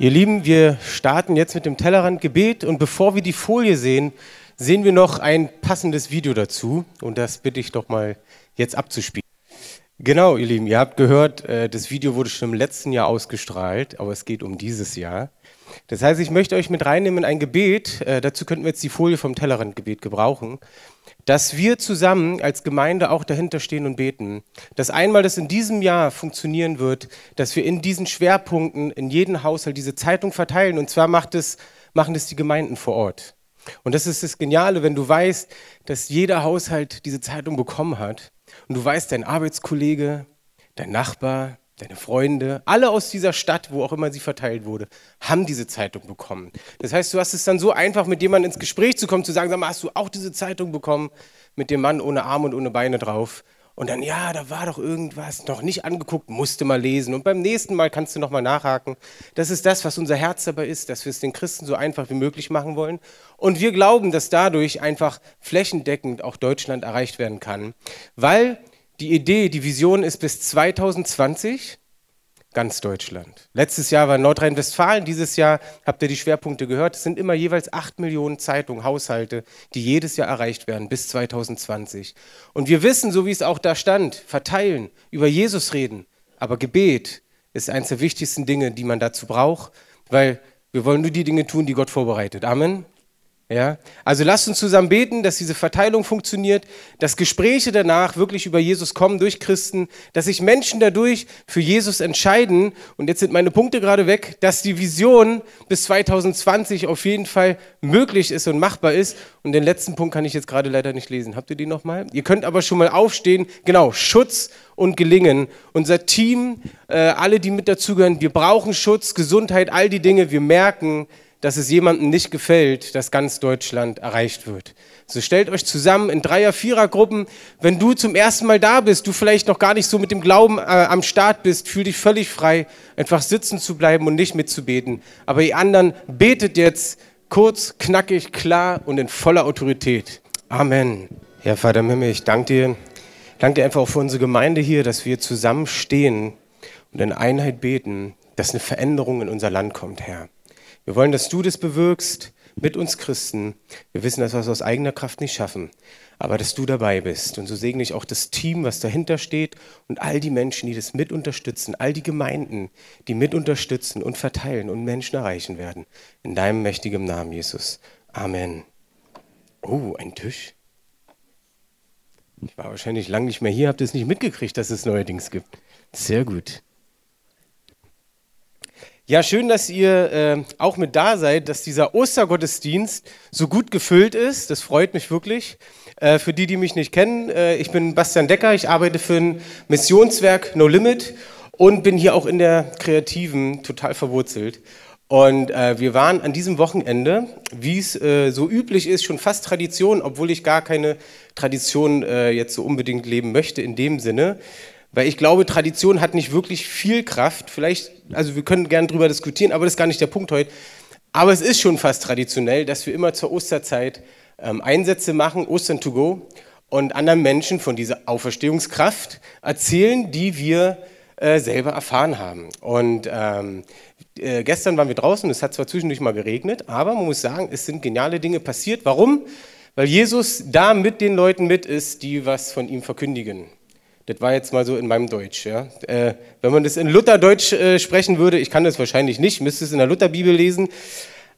Ihr Lieben, wir starten jetzt mit dem Tellerrandgebet und bevor wir die Folie sehen, sehen wir noch ein passendes Video dazu und das bitte ich doch mal jetzt abzuspielen. Genau, ihr Lieben, ihr habt gehört, äh, das Video wurde schon im letzten Jahr ausgestrahlt, aber es geht um dieses Jahr. Das heißt, ich möchte euch mit reinnehmen in ein Gebet, äh, dazu könnten wir jetzt die Folie vom Tellerrandgebet gebrauchen, dass wir zusammen als Gemeinde auch dahinter stehen und beten. Dass einmal das in diesem Jahr funktionieren wird, dass wir in diesen Schwerpunkten in jedem Haushalt diese Zeitung verteilen und zwar macht es, machen es die Gemeinden vor Ort. Und das ist das Geniale, wenn du weißt, dass jeder Haushalt diese Zeitung bekommen hat und du weißt, dein Arbeitskollege, dein Nachbar, deine Freunde, alle aus dieser Stadt, wo auch immer sie verteilt wurde, haben diese Zeitung bekommen. Das heißt, du hast es dann so einfach, mit jemandem ins Gespräch zu kommen, zu sagen, sag mal, hast du auch diese Zeitung bekommen mit dem Mann ohne Arme und ohne Beine drauf? Und dann, ja, da war doch irgendwas, noch nicht angeguckt, musste mal lesen. Und beim nächsten Mal kannst du nochmal nachhaken. Das ist das, was unser Herz dabei ist, dass wir es den Christen so einfach wie möglich machen wollen. Und wir glauben, dass dadurch einfach flächendeckend auch Deutschland erreicht werden kann. Weil die Idee, die Vision ist bis 2020 ganz Deutschland. Letztes Jahr war Nordrhein-Westfalen, dieses Jahr habt ihr die Schwerpunkte gehört. Es sind immer jeweils acht Millionen Zeitungen, Haushalte, die jedes Jahr erreicht werden bis 2020. Und wir wissen, so wie es auch da stand, verteilen, über Jesus reden. Aber Gebet ist eines der wichtigsten Dinge, die man dazu braucht, weil wir wollen nur die Dinge tun, die Gott vorbereitet. Amen. Ja? Also lasst uns zusammen beten, dass diese Verteilung funktioniert, dass Gespräche danach wirklich über Jesus kommen durch Christen, dass sich Menschen dadurch für Jesus entscheiden. Und jetzt sind meine Punkte gerade weg, dass die Vision bis 2020 auf jeden Fall möglich ist und machbar ist. Und den letzten Punkt kann ich jetzt gerade leider nicht lesen. Habt ihr die nochmal? Ihr könnt aber schon mal aufstehen. Genau, Schutz und Gelingen. Unser Team, äh, alle, die mit dazugehören, wir brauchen Schutz, Gesundheit, all die Dinge. Wir merken, dass es jemandem nicht gefällt, dass ganz Deutschland erreicht wird. So stellt euch zusammen in Dreier-, Vierer-Gruppen. Wenn du zum ersten Mal da bist, du vielleicht noch gar nicht so mit dem Glauben äh, am Start bist, fühl dich völlig frei, einfach sitzen zu bleiben und nicht mitzubeten. Aber ihr anderen betet jetzt kurz, knackig, klar und in voller Autorität. Amen. Ja, Vater im Himmel, ich danke dir. Ich danke dir einfach auch für unsere Gemeinde hier, dass wir zusammenstehen und in Einheit beten, dass eine Veränderung in unser Land kommt, Herr. Wir wollen, dass du das bewirkst mit uns Christen. Wir wissen, dass wir es aus eigener Kraft nicht schaffen, aber dass du dabei bist. Und so segne ich auch das Team, was dahinter steht und all die Menschen, die das mit unterstützen, all die Gemeinden, die mit unterstützen und verteilen und Menschen erreichen werden. In deinem mächtigen Namen, Jesus. Amen. Oh, ein Tisch. Ich war wahrscheinlich lange nicht mehr hier, habt es nicht mitgekriegt, dass es neuerdings gibt. Sehr gut. Ja, schön, dass ihr äh, auch mit da seid, dass dieser Ostergottesdienst so gut gefüllt ist. Das freut mich wirklich. Äh, für die, die mich nicht kennen, äh, ich bin Bastian Decker, ich arbeite für ein Missionswerk No Limit und bin hier auch in der Kreativen total verwurzelt. Und äh, wir waren an diesem Wochenende, wie es äh, so üblich ist, schon fast Tradition, obwohl ich gar keine Tradition äh, jetzt so unbedingt leben möchte in dem Sinne. Weil ich glaube, Tradition hat nicht wirklich viel Kraft. Vielleicht, also wir können gerne darüber diskutieren, aber das ist gar nicht der Punkt heute. Aber es ist schon fast traditionell, dass wir immer zur Osterzeit ähm, Einsätze machen, Ostern to go, und anderen Menschen von dieser Auferstehungskraft erzählen, die wir äh, selber erfahren haben. Und ähm, äh, gestern waren wir draußen, es hat zwar zwischendurch mal geregnet, aber man muss sagen, es sind geniale Dinge passiert. Warum? Weil Jesus da mit den Leuten mit ist, die was von ihm verkündigen. Das war jetzt mal so in meinem Deutsch. Ja. Äh, wenn man das in Lutherdeutsch äh, sprechen würde, ich kann das wahrscheinlich nicht, müsste es in der Lutherbibel lesen.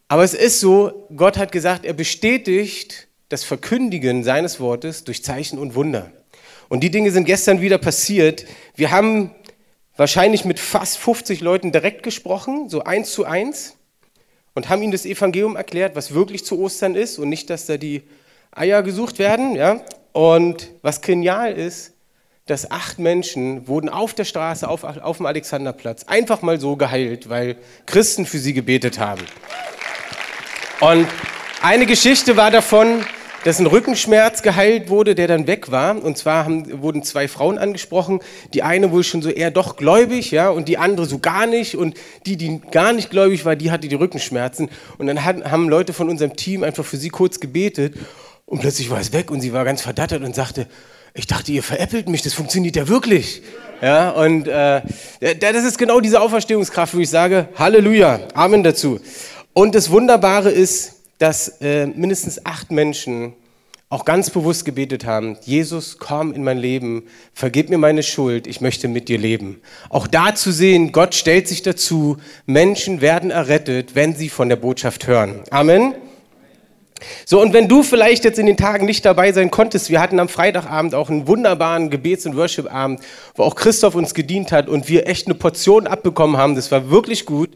Aber es ist so, Gott hat gesagt, er bestätigt das Verkündigen seines Wortes durch Zeichen und Wunder. Und die Dinge sind gestern wieder passiert. Wir haben wahrscheinlich mit fast 50 Leuten direkt gesprochen, so eins zu eins, und haben ihnen das Evangelium erklärt, was wirklich zu Ostern ist und nicht, dass da die Eier gesucht werden. Ja? Und was genial ist, dass acht Menschen wurden auf der Straße, auf, auf dem Alexanderplatz, einfach mal so geheilt, weil Christen für sie gebetet haben. Und eine Geschichte war davon, dass ein Rückenschmerz geheilt wurde, der dann weg war. Und zwar haben, wurden zwei Frauen angesprochen. Die eine wohl schon so eher doch gläubig, ja, und die andere so gar nicht. Und die, die gar nicht gläubig war, die hatte die Rückenschmerzen. Und dann hat, haben Leute von unserem Team einfach für sie kurz gebetet. Und plötzlich war es weg und sie war ganz verdattert und sagte, ich dachte, ihr veräppelt mich, das funktioniert ja wirklich. Ja, und äh, das ist genau diese Auferstehungskraft, wo ich sage, Halleluja, Amen dazu. Und das Wunderbare ist, dass äh, mindestens acht Menschen auch ganz bewusst gebetet haben, Jesus, komm in mein Leben, vergib mir meine Schuld, ich möchte mit dir leben. Auch da zu sehen, Gott stellt sich dazu, Menschen werden errettet, wenn sie von der Botschaft hören. Amen. So, und wenn du vielleicht jetzt in den Tagen nicht dabei sein konntest, wir hatten am Freitagabend auch einen wunderbaren Gebets- und Worship-Abend, wo auch Christoph uns gedient hat und wir echt eine Portion abbekommen haben, das war wirklich gut.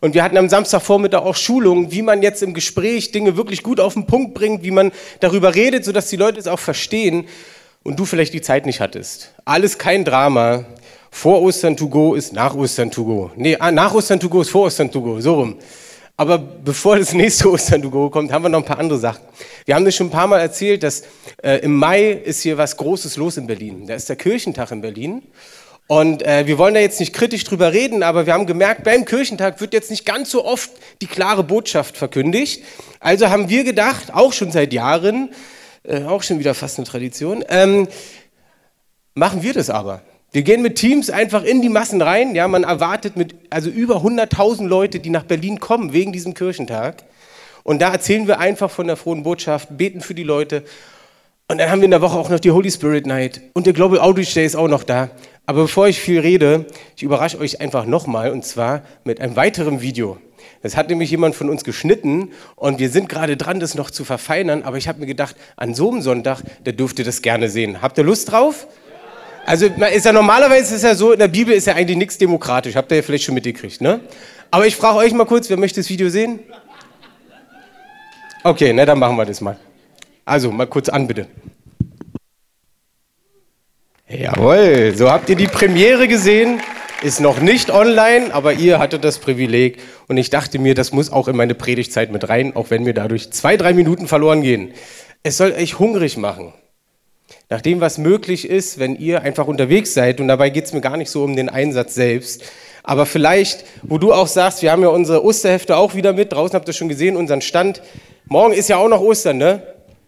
Und wir hatten am Samstagvormittag auch Schulungen, wie man jetzt im Gespräch Dinge wirklich gut auf den Punkt bringt, wie man darüber redet, sodass die Leute es auch verstehen und du vielleicht die Zeit nicht hattest. Alles kein Drama. Vor Ostern to go ist nach Ostern to go. Nee, ah, nach Ostern to go ist vor Ostern to go, so rum. Aber bevor das nächste Ostern to go kommt, haben wir noch ein paar andere Sachen. Wir haben das schon ein paar Mal erzählt, dass äh, im Mai ist hier was Großes los in Berlin. Da ist der Kirchentag in Berlin. Und äh, wir wollen da jetzt nicht kritisch drüber reden, aber wir haben gemerkt, beim Kirchentag wird jetzt nicht ganz so oft die klare Botschaft verkündigt. Also haben wir gedacht, auch schon seit Jahren, äh, auch schon wieder fast eine Tradition, ähm, machen wir das aber. Wir gehen mit Teams einfach in die Massen rein. Ja, man erwartet mit also über 100.000 Leute, die nach Berlin kommen wegen diesem Kirchentag. Und da erzählen wir einfach von der frohen Botschaft, beten für die Leute. Und dann haben wir in der Woche auch noch die Holy Spirit Night und der Global Outreach Day ist auch noch da. Aber bevor ich viel rede, ich überrasche euch einfach nochmal und zwar mit einem weiteren Video. Das hat nämlich jemand von uns geschnitten und wir sind gerade dran, das noch zu verfeinern. Aber ich habe mir gedacht, an so einem Sonntag, da dürft ihr das gerne sehen. Habt ihr Lust drauf? Also ist ja normalerweise ist ja so, in der Bibel ist ja eigentlich nichts demokratisch. Habt ihr ja vielleicht schon mitgekriegt, ne? Aber ich frage euch mal kurz, wer möchte das Video sehen? Okay, ne, dann machen wir das mal. Also, mal kurz an, bitte. Jawohl, so habt ihr die Premiere gesehen. Ist noch nicht online, aber ihr hattet das Privileg. Und ich dachte mir, das muss auch in meine Predigtzeit mit rein, auch wenn mir dadurch zwei, drei Minuten verloren gehen. Es soll euch hungrig machen. Nach dem, was möglich ist, wenn ihr einfach unterwegs seid. Und dabei geht es mir gar nicht so um den Einsatz selbst. Aber vielleicht, wo du auch sagst, wir haben ja unsere Osterhefte auch wieder mit. Draußen habt ihr schon gesehen, unseren Stand. Morgen ist ja auch noch Ostern, ne?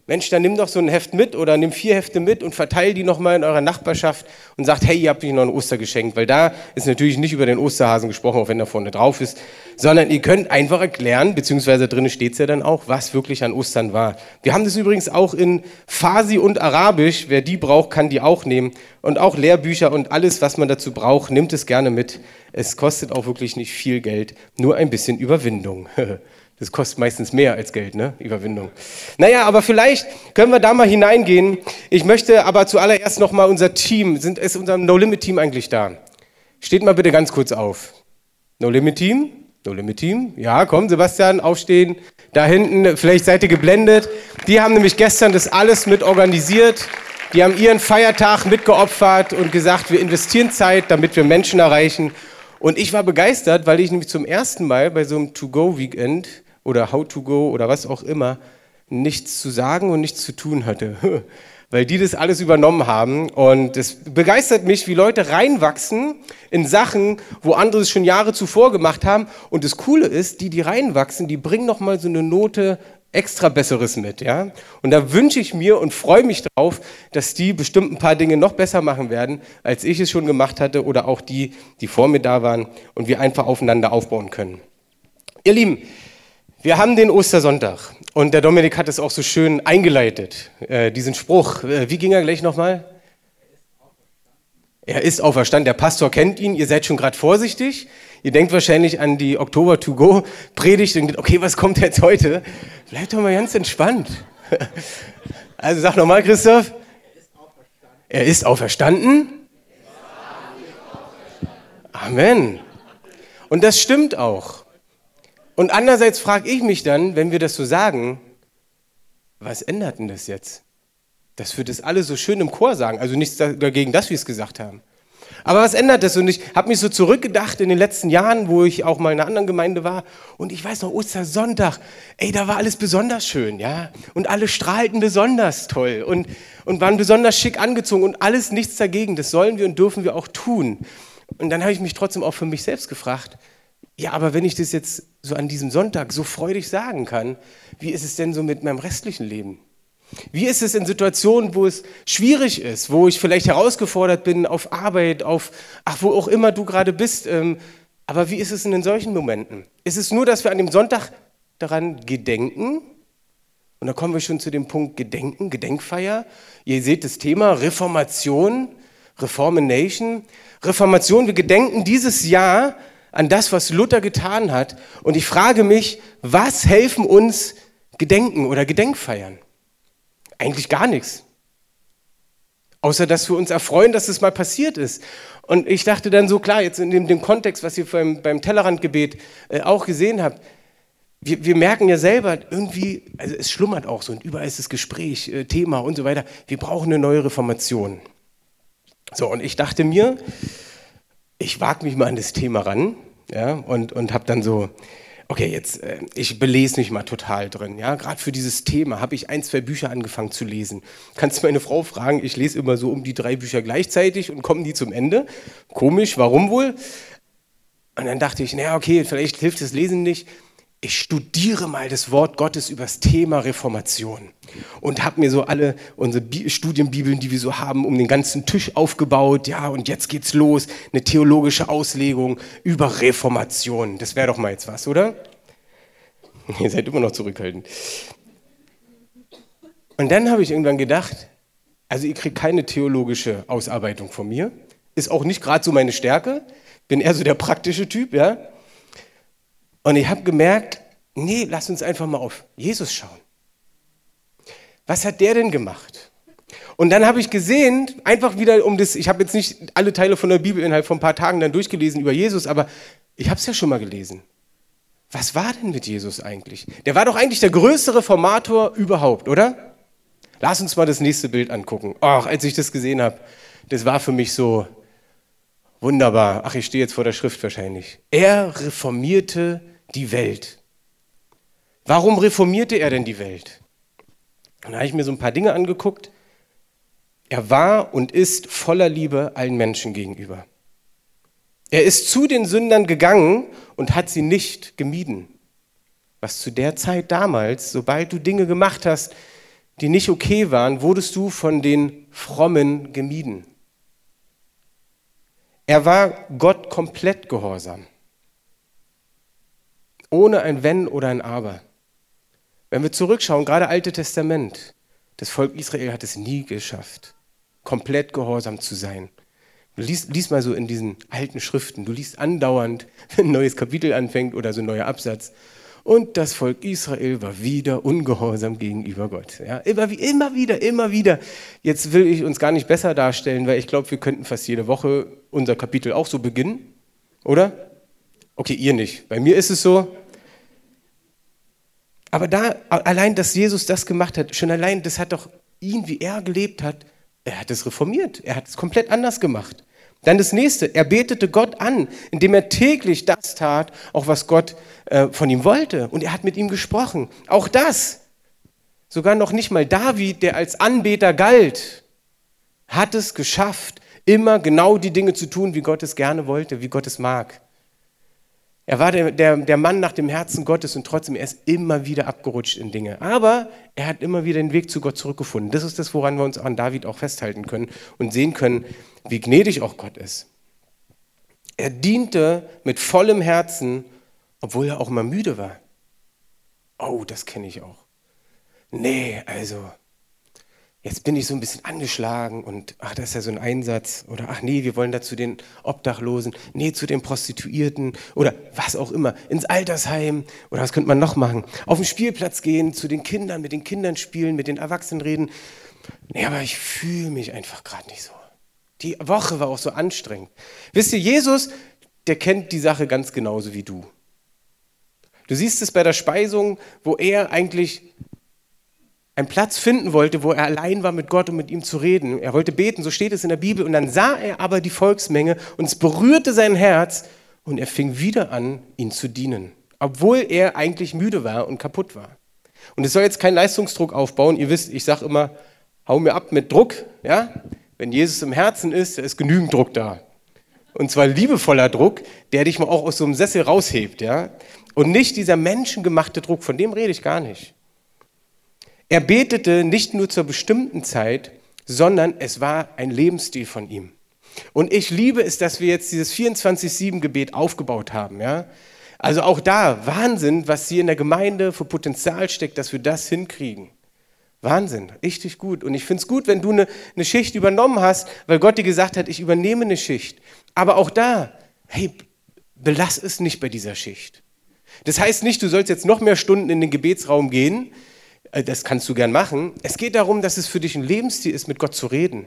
Mensch, dann nimm doch so ein Heft mit oder nimm vier Hefte mit und verteil die nochmal in eurer Nachbarschaft und sagt, hey, ihr habt mich noch ein Ostergeschenk, weil da ist natürlich nicht über den Osterhasen gesprochen, auch wenn da vorne drauf ist, sondern ihr könnt einfach erklären, beziehungsweise drinnen steht es ja dann auch, was wirklich an Ostern war. Wir haben das übrigens auch in Farsi und Arabisch, wer die braucht, kann die auch nehmen und auch Lehrbücher und alles, was man dazu braucht, nimmt es gerne mit. Es kostet auch wirklich nicht viel Geld, nur ein bisschen Überwindung. Das kostet meistens mehr als Geld, ne? Überwindung. Naja, aber vielleicht können wir da mal hineingehen. Ich möchte aber zuallererst nochmal unser Team, sind, ist unser No-Limit-Team eigentlich da? Steht mal bitte ganz kurz auf. No-Limit-Team? No-Limit-Team? Ja, komm, Sebastian, aufstehen. Da hinten, vielleicht seid ihr geblendet. Die haben nämlich gestern das alles mit organisiert. Die haben ihren Feiertag mitgeopfert und gesagt, wir investieren Zeit, damit wir Menschen erreichen. Und ich war begeistert, weil ich nämlich zum ersten Mal bei so einem To-Go-Weekend oder How to Go oder was auch immer nichts zu sagen und nichts zu tun hatte. Weil die das alles übernommen haben. Und es begeistert mich, wie Leute reinwachsen in Sachen, wo andere es schon Jahre zuvor gemacht haben. Und das Coole ist, die, die reinwachsen, die bringen nochmal so eine Note extra Besseres mit, ja. Und da wünsche ich mir und freue mich darauf, dass die bestimmt ein paar Dinge noch besser machen werden, als ich es schon gemacht hatte oder auch die, die vor mir da waren und wir einfach aufeinander aufbauen können. Ihr Lieben, wir haben den Ostersonntag und der Dominik hat es auch so schön eingeleitet, äh, diesen Spruch. Äh, wie ging er gleich nochmal? Er ist auferstanden. Der Pastor kennt ihn. Ihr seid schon gerade vorsichtig. Ihr denkt wahrscheinlich an die Oktober to go Predigt und denkt, okay, was kommt jetzt heute? Bleibt doch mal ganz entspannt. Also sag nochmal, Christoph. Er ist auferstanden. Amen. Und das stimmt auch. Und andererseits frage ich mich dann, wenn wir das so sagen, was ändert denn das jetzt? Dass wir das alle so schön im Chor sagen. Also nichts dagegen, dass wir es gesagt haben. Aber was ändert das? Und ich habe mich so zurückgedacht in den letzten Jahren, wo ich auch mal in einer anderen Gemeinde war. Und ich weiß noch, Ostersonntag, ey, da war alles besonders schön, ja. Und alle strahlten besonders toll und, und waren besonders schick angezogen und alles nichts dagegen. Das sollen wir und dürfen wir auch tun. Und dann habe ich mich trotzdem auch für mich selbst gefragt, ja, aber wenn ich das jetzt so an diesem Sonntag so freudig sagen kann, wie ist es denn so mit meinem restlichen Leben? Wie ist es in Situationen, wo es schwierig ist, wo ich vielleicht herausgefordert bin auf Arbeit, auf, ach, wo auch immer du gerade bist. Ähm, aber wie ist es in solchen Momenten? Ist es nur, dass wir an dem Sonntag daran gedenken? Und da kommen wir schon zu dem Punkt Gedenken, Gedenkfeier. Ihr seht das Thema Reformation, Reformation. Reformation, wir gedenken dieses Jahr an das, was Luther getan hat. Und ich frage mich, was helfen uns Gedenken oder Gedenkfeiern? Eigentlich gar nichts. Außer dass wir uns erfreuen, dass es mal passiert ist. Und ich dachte dann so, klar, jetzt in dem, dem Kontext, was ihr beim, beim Tellerrandgebet äh, auch gesehen habt, wir, wir, merken ja selber irgendwie, also es schlummert auch so und überall ist das Gespräch, äh, Thema und so weiter. Wir brauchen eine neue Reformation. So, und ich dachte mir, ich wage mich mal an das Thema ran ja, und, und habe dann so okay, jetzt, äh, ich belese mich mal total drin. Ja, gerade für dieses Thema habe ich ein, zwei Bücher angefangen zu lesen. Kannst meine Frau fragen, ich lese immer so um die drei Bücher gleichzeitig und kommen die zum Ende. Komisch, warum wohl? Und dann dachte ich, naja, okay, vielleicht hilft das Lesen nicht ich studiere mal das Wort Gottes über das Thema Reformation und habe mir so alle unsere Bi Studienbibeln, die wir so haben, um den ganzen Tisch aufgebaut. Ja, und jetzt geht's los, eine theologische Auslegung über Reformation. Das wäre doch mal jetzt was, oder? Ihr seid immer noch zurückhaltend. Und dann habe ich irgendwann gedacht, also ihr kriegt keine theologische Ausarbeitung von mir, ist auch nicht gerade so meine Stärke, bin eher so der praktische Typ, ja. Und ich habe gemerkt, nee, lass uns einfach mal auf Jesus schauen. Was hat der denn gemacht? Und dann habe ich gesehen, einfach wieder um das, ich habe jetzt nicht alle Teile von der Bibel innerhalb von ein paar Tagen dann durchgelesen über Jesus, aber ich habe es ja schon mal gelesen. Was war denn mit Jesus eigentlich? Der war doch eigentlich der größte Reformator überhaupt, oder? Lass uns mal das nächste Bild angucken. Ach, als ich das gesehen habe, das war für mich so wunderbar. Ach, ich stehe jetzt vor der Schrift wahrscheinlich. Er reformierte die Welt. Warum reformierte er denn die Welt? Und da habe ich mir so ein paar Dinge angeguckt. Er war und ist voller Liebe allen Menschen gegenüber. Er ist zu den Sündern gegangen und hat sie nicht gemieden. Was zu der Zeit damals, sobald du Dinge gemacht hast, die nicht okay waren, wurdest du von den Frommen gemieden. Er war Gott komplett gehorsam ohne ein Wenn oder ein Aber. Wenn wir zurückschauen, gerade Alte Testament, das Volk Israel hat es nie geschafft, komplett gehorsam zu sein. Du liest, liest mal so in diesen alten Schriften, du liest andauernd, wenn ein neues Kapitel anfängt oder so ein neuer Absatz. Und das Volk Israel war wieder ungehorsam gegenüber Gott. Ja, immer, immer wieder, immer wieder. Jetzt will ich uns gar nicht besser darstellen, weil ich glaube, wir könnten fast jede Woche unser Kapitel auch so beginnen, oder? Okay, ihr nicht. Bei mir ist es so, aber da, allein, dass Jesus das gemacht hat, schon allein, das hat doch ihn, wie er gelebt hat, er hat es reformiert. Er hat es komplett anders gemacht. Dann das nächste, er betete Gott an, indem er täglich das tat, auch was Gott äh, von ihm wollte. Und er hat mit ihm gesprochen. Auch das, sogar noch nicht mal David, der als Anbeter galt, hat es geschafft, immer genau die Dinge zu tun, wie Gott es gerne wollte, wie Gott es mag. Er war der, der, der Mann nach dem Herzen Gottes und trotzdem er ist immer wieder abgerutscht in Dinge. Aber er hat immer wieder den Weg zu Gott zurückgefunden. Das ist das, woran wir uns an David auch festhalten können und sehen können, wie gnädig auch Gott ist. Er diente mit vollem Herzen, obwohl er auch immer müde war. Oh, das kenne ich auch. Nee, also jetzt bin ich so ein bisschen angeschlagen und ach, das ist ja so ein Einsatz oder ach nee, wir wollen da zu den Obdachlosen, nee, zu den Prostituierten oder was auch immer, ins Altersheim oder was könnte man noch machen? Auf den Spielplatz gehen, zu den Kindern, mit den Kindern spielen, mit den Erwachsenen reden. Nee, aber ich fühle mich einfach gerade nicht so. Die Woche war auch so anstrengend. Wisst ihr, Jesus, der kennt die Sache ganz genauso wie du. Du siehst es bei der Speisung, wo er eigentlich einen Platz finden wollte, wo er allein war mit Gott, um mit ihm zu reden. Er wollte beten, so steht es in der Bibel. Und dann sah er aber die Volksmenge und es berührte sein Herz und er fing wieder an, ihnen zu dienen, obwohl er eigentlich müde war und kaputt war. Und es soll jetzt keinen Leistungsdruck aufbauen. Ihr wisst, ich sage immer, hau mir ab mit Druck. Ja? Wenn Jesus im Herzen ist, da ist genügend Druck da. Und zwar liebevoller Druck, der dich mal auch aus so einem Sessel raushebt. Ja? Und nicht dieser menschengemachte Druck, von dem rede ich gar nicht. Er betete nicht nur zur bestimmten Zeit, sondern es war ein Lebensstil von ihm. Und ich liebe es, dass wir jetzt dieses 24-7-Gebet aufgebaut haben. Ja? Also auch da, Wahnsinn, was hier in der Gemeinde für Potenzial steckt, dass wir das hinkriegen. Wahnsinn, richtig gut. Und ich finde es gut, wenn du eine, eine Schicht übernommen hast, weil Gott dir gesagt hat, ich übernehme eine Schicht. Aber auch da, hey, belass es nicht bei dieser Schicht. Das heißt nicht, du sollst jetzt noch mehr Stunden in den Gebetsraum gehen. Äh, das kannst du gern machen. Es geht darum, dass es für dich ein Lebensstil ist, mit Gott zu reden.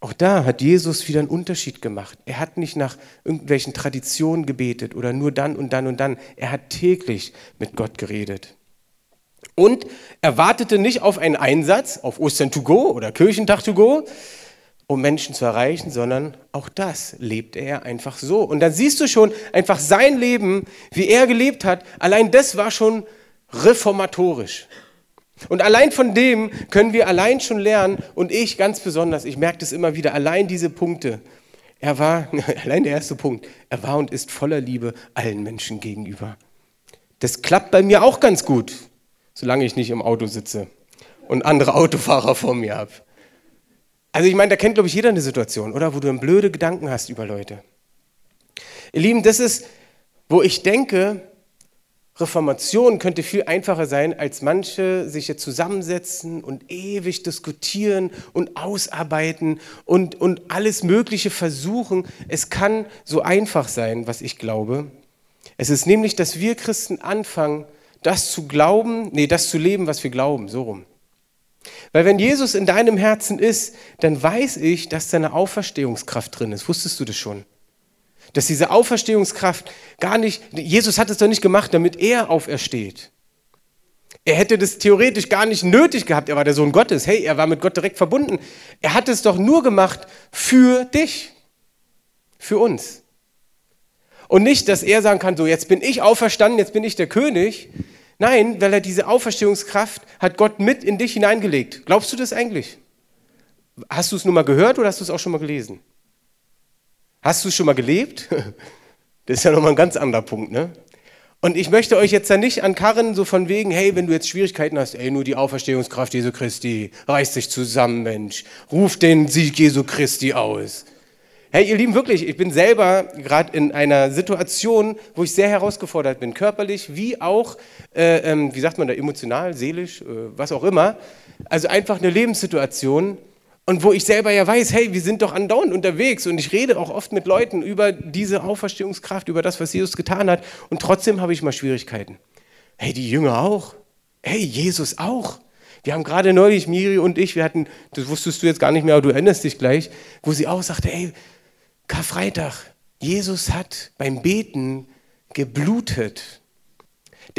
Auch da hat Jesus wieder einen Unterschied gemacht. Er hat nicht nach irgendwelchen Traditionen gebetet oder nur dann und dann und dann. Er hat täglich mit Gott geredet. Und er wartete nicht auf einen Einsatz, auf Ostern to go oder Kirchentag to go, um Menschen zu erreichen, sondern auch das lebte er einfach so. Und dann siehst du schon einfach sein Leben, wie er gelebt hat. Allein das war schon reformatorisch. Und allein von dem können wir allein schon lernen, und ich ganz besonders, ich merke das immer wieder, allein diese Punkte. Er war, allein der erste Punkt, er war und ist voller Liebe allen Menschen gegenüber. Das klappt bei mir auch ganz gut, solange ich nicht im Auto sitze und andere Autofahrer vor mir habe. Also ich meine, da kennt, glaube ich, jeder eine Situation, oder? Wo du dann blöde Gedanken hast über Leute. Ihr Lieben, das ist, wo ich denke, Reformation könnte viel einfacher sein, als manche sich jetzt zusammensetzen und ewig diskutieren und ausarbeiten und, und alles Mögliche versuchen. Es kann so einfach sein, was ich glaube. Es ist nämlich, dass wir Christen anfangen, das zu glauben, nee, das zu leben, was wir glauben, so rum. Weil wenn Jesus in deinem Herzen ist, dann weiß ich, dass da eine Auferstehungskraft drin ist. Wusstest du das schon? Dass diese Auferstehungskraft gar nicht, Jesus hat es doch nicht gemacht, damit er aufersteht. Er hätte das theoretisch gar nicht nötig gehabt. Er war der Sohn Gottes. Hey, er war mit Gott direkt verbunden. Er hat es doch nur gemacht für dich, für uns. Und nicht, dass er sagen kann, so jetzt bin ich auferstanden, jetzt bin ich der König. Nein, weil er diese Auferstehungskraft hat Gott mit in dich hineingelegt. Glaubst du das eigentlich? Hast du es nur mal gehört oder hast du es auch schon mal gelesen? Hast du schon mal gelebt? Das ist ja nochmal ein ganz anderer Punkt, ne? Und ich möchte euch jetzt da nicht an Karren so von wegen, hey, wenn du jetzt Schwierigkeiten hast, ey, nur die Auferstehungskraft Jesu Christi, reiß dich zusammen, Mensch, ruf den Sieg Jesu Christi aus. Hey, ihr Lieben, wirklich, ich bin selber gerade in einer Situation, wo ich sehr herausgefordert bin, körperlich wie auch, äh, ähm, wie sagt man da, emotional, seelisch, äh, was auch immer. Also einfach eine Lebenssituation, und wo ich selber ja weiß, hey, wir sind doch andauernd unterwegs und ich rede auch oft mit Leuten über diese Auferstehungskraft, über das, was Jesus getan hat. Und trotzdem habe ich mal Schwierigkeiten. Hey, die Jünger auch. Hey, Jesus auch. Wir haben gerade neulich, Miri und ich, wir hatten, das wusstest du jetzt gar nicht mehr, aber du erinnerst dich gleich, wo sie auch sagte, hey, Karfreitag, Jesus hat beim Beten geblutet.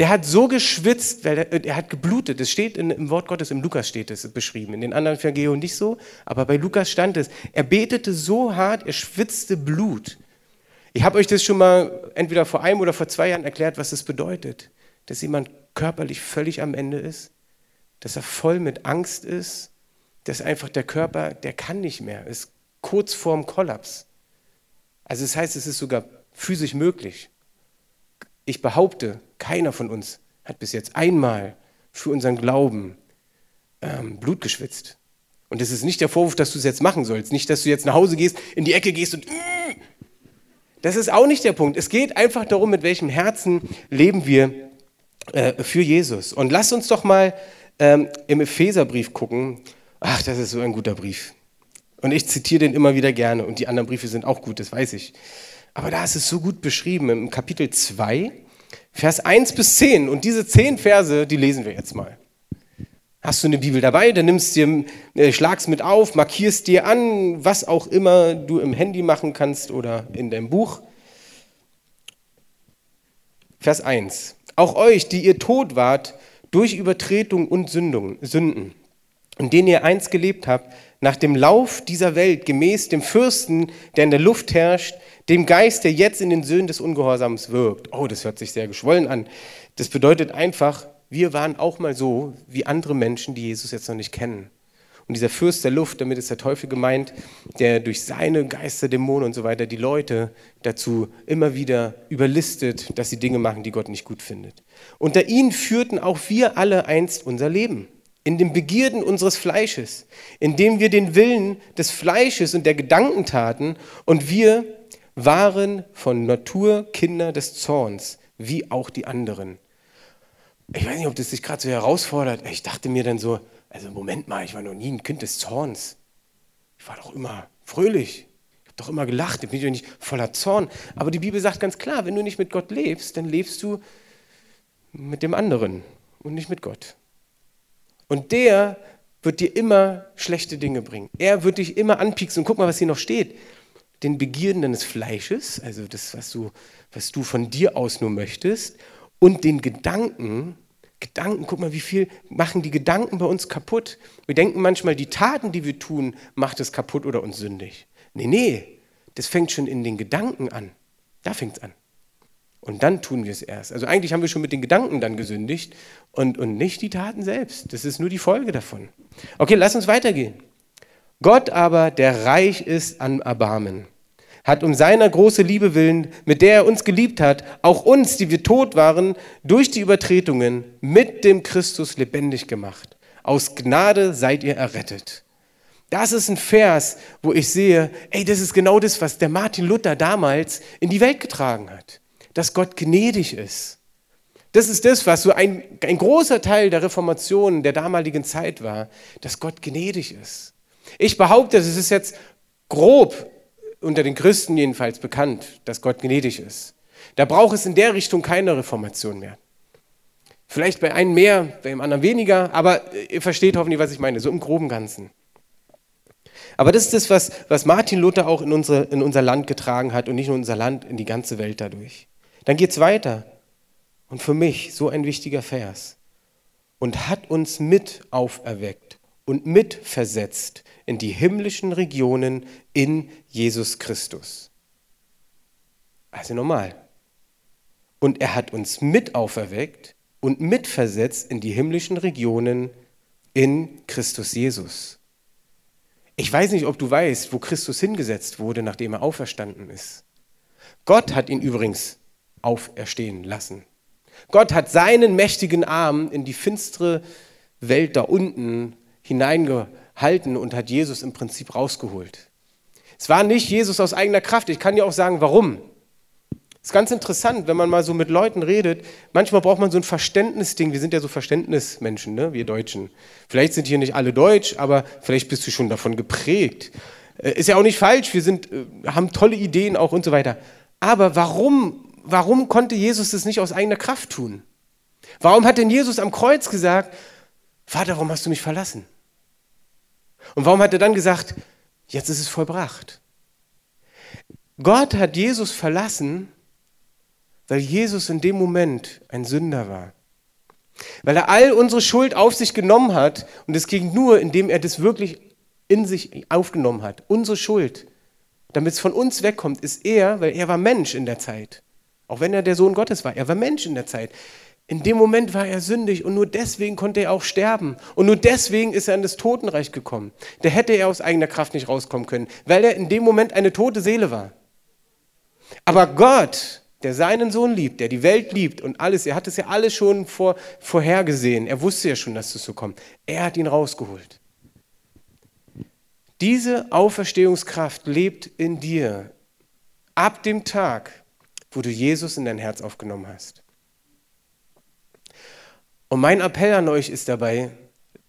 Der hat so geschwitzt, weil er, er hat geblutet. Das steht in, im Wort Gottes, im Lukas steht es beschrieben. In den anderen Evangelien nicht so, aber bei Lukas stand es. Er betete so hart, er schwitzte Blut. Ich habe euch das schon mal entweder vor einem oder vor zwei Jahren erklärt, was das bedeutet. Dass jemand körperlich völlig am Ende ist, dass er voll mit Angst ist, dass einfach der Körper, der kann nicht mehr, ist kurz vorm Kollaps. Also das heißt, es ist sogar physisch möglich. Ich behaupte, keiner von uns hat bis jetzt einmal für unseren Glauben ähm, Blut geschwitzt. Und das ist nicht der Vorwurf, dass du es jetzt machen sollst. Nicht, dass du jetzt nach Hause gehst, in die Ecke gehst und... Äh, das ist auch nicht der Punkt. Es geht einfach darum, mit welchem Herzen leben wir äh, für Jesus. Und lass uns doch mal ähm, im Epheserbrief gucken. Ach, das ist so ein guter Brief. Und ich zitiere den immer wieder gerne. Und die anderen Briefe sind auch gut, das weiß ich. Aber da ist es so gut beschrieben im Kapitel 2, Vers 1 bis 10. Und diese 10 Verse, die lesen wir jetzt mal. Hast du eine Bibel dabei, dann nimmst dir, äh, schlagst mit auf, markierst dir an, was auch immer du im Handy machen kannst oder in deinem Buch. Vers 1. Auch euch, die ihr tot wart durch Übertretung und Sünden, in denen ihr einst gelebt habt, nach dem Lauf dieser Welt, gemäß dem Fürsten, der in der Luft herrscht, dem Geist, der jetzt in den Söhnen des Ungehorsams wirkt. Oh, das hört sich sehr geschwollen an. Das bedeutet einfach, wir waren auch mal so wie andere Menschen, die Jesus jetzt noch nicht kennen. Und dieser Fürst der Luft, damit ist der Teufel gemeint, der durch seine Geister, Dämonen und so weiter die Leute dazu immer wieder überlistet, dass sie Dinge machen, die Gott nicht gut findet. Unter ihnen führten auch wir alle einst unser Leben in den Begierden unseres Fleisches, indem wir den Willen des Fleisches und der Gedanken taten und wir waren von Natur Kinder des Zorns, wie auch die anderen. Ich weiß nicht, ob das sich gerade so herausfordert. Ich dachte mir dann so, also Moment mal, ich war noch nie ein Kind des Zorns. Ich war doch immer fröhlich. Ich habe doch immer gelacht. Ich bin doch nicht voller Zorn. Aber die Bibel sagt ganz klar, wenn du nicht mit Gott lebst, dann lebst du mit dem anderen und nicht mit Gott. Und der wird dir immer schlechte Dinge bringen. Er wird dich immer anpieksen. Und guck mal, was hier noch steht. Den Begierden deines Fleisches, also das, was du, was du von dir aus nur möchtest, und den Gedanken, Gedanken, guck mal, wie viel machen die Gedanken bei uns kaputt. Wir denken manchmal, die Taten, die wir tun, macht es kaputt oder uns sündig. Nee, nee, das fängt schon in den Gedanken an. Da fängt es an. Und dann tun wir es erst. Also eigentlich haben wir schon mit den Gedanken dann gesündigt und, und nicht die Taten selbst. Das ist nur die Folge davon. Okay, lass uns weitergehen. Gott aber, der reich ist an Erbarmen, hat um seiner große Liebe willen, mit der er uns geliebt hat, auch uns, die wir tot waren, durch die Übertretungen mit dem Christus lebendig gemacht. Aus Gnade seid ihr errettet. Das ist ein Vers, wo ich sehe, ey, das ist genau das, was der Martin Luther damals in die Welt getragen hat dass Gott gnädig ist. Das ist das, was so ein, ein großer Teil der Reformation der damaligen Zeit war, dass Gott gnädig ist. Ich behaupte, es ist jetzt grob unter den Christen jedenfalls bekannt, dass Gott gnädig ist. Da braucht es in der Richtung keine Reformation mehr. Vielleicht bei einem mehr, bei dem anderen weniger, aber ihr versteht hoffentlich, was ich meine, so im groben Ganzen. Aber das ist das, was, was Martin Luther auch in, unsere, in unser Land getragen hat und nicht nur unser Land, in die ganze Welt dadurch. Dann geht es weiter. Und für mich so ein wichtiger Vers. Und hat uns mit auferweckt und mitversetzt in die himmlischen Regionen in Jesus Christus. Also normal. Und er hat uns mit auferweckt und mitversetzt in die himmlischen Regionen in Christus Jesus. Ich weiß nicht, ob du weißt, wo Christus hingesetzt wurde, nachdem er auferstanden ist. Gott hat ihn übrigens auferstehen lassen. Gott hat seinen mächtigen Arm in die finstere Welt da unten hineingehalten und hat Jesus im Prinzip rausgeholt. Es war nicht Jesus aus eigener Kraft. Ich kann dir auch sagen, warum. Ist ganz interessant, wenn man mal so mit Leuten redet. Manchmal braucht man so ein Verständnisding. Wir sind ja so Verständnismenschen, ne? wir Deutschen. Vielleicht sind hier nicht alle deutsch, aber vielleicht bist du schon davon geprägt. Äh, ist ja auch nicht falsch. Wir sind, äh, haben tolle Ideen auch und so weiter. Aber warum warum konnte Jesus das nicht aus eigener Kraft tun? Warum hat denn Jesus am Kreuz gesagt, Vater, warum hast du mich verlassen? Und warum hat er dann gesagt, jetzt ist es vollbracht? Gott hat Jesus verlassen, weil Jesus in dem Moment ein Sünder war. Weil er all unsere Schuld auf sich genommen hat und es ging nur, indem er das wirklich in sich aufgenommen hat. Unsere Schuld. Damit es von uns wegkommt, ist er, weil er war Mensch in der Zeit. Auch wenn er der Sohn Gottes war. Er war Mensch in der Zeit. In dem Moment war er sündig und nur deswegen konnte er auch sterben. Und nur deswegen ist er in das Totenreich gekommen. Da hätte er aus eigener Kraft nicht rauskommen können, weil er in dem Moment eine tote Seele war. Aber Gott, der seinen Sohn liebt, der die Welt liebt und alles, er hat es ja alles schon vor, vorhergesehen. Er wusste ja schon, dass es so kommt. Er hat ihn rausgeholt. Diese Auferstehungskraft lebt in dir ab dem Tag, wo du Jesus in dein Herz aufgenommen hast. Und mein Appell an euch ist dabei,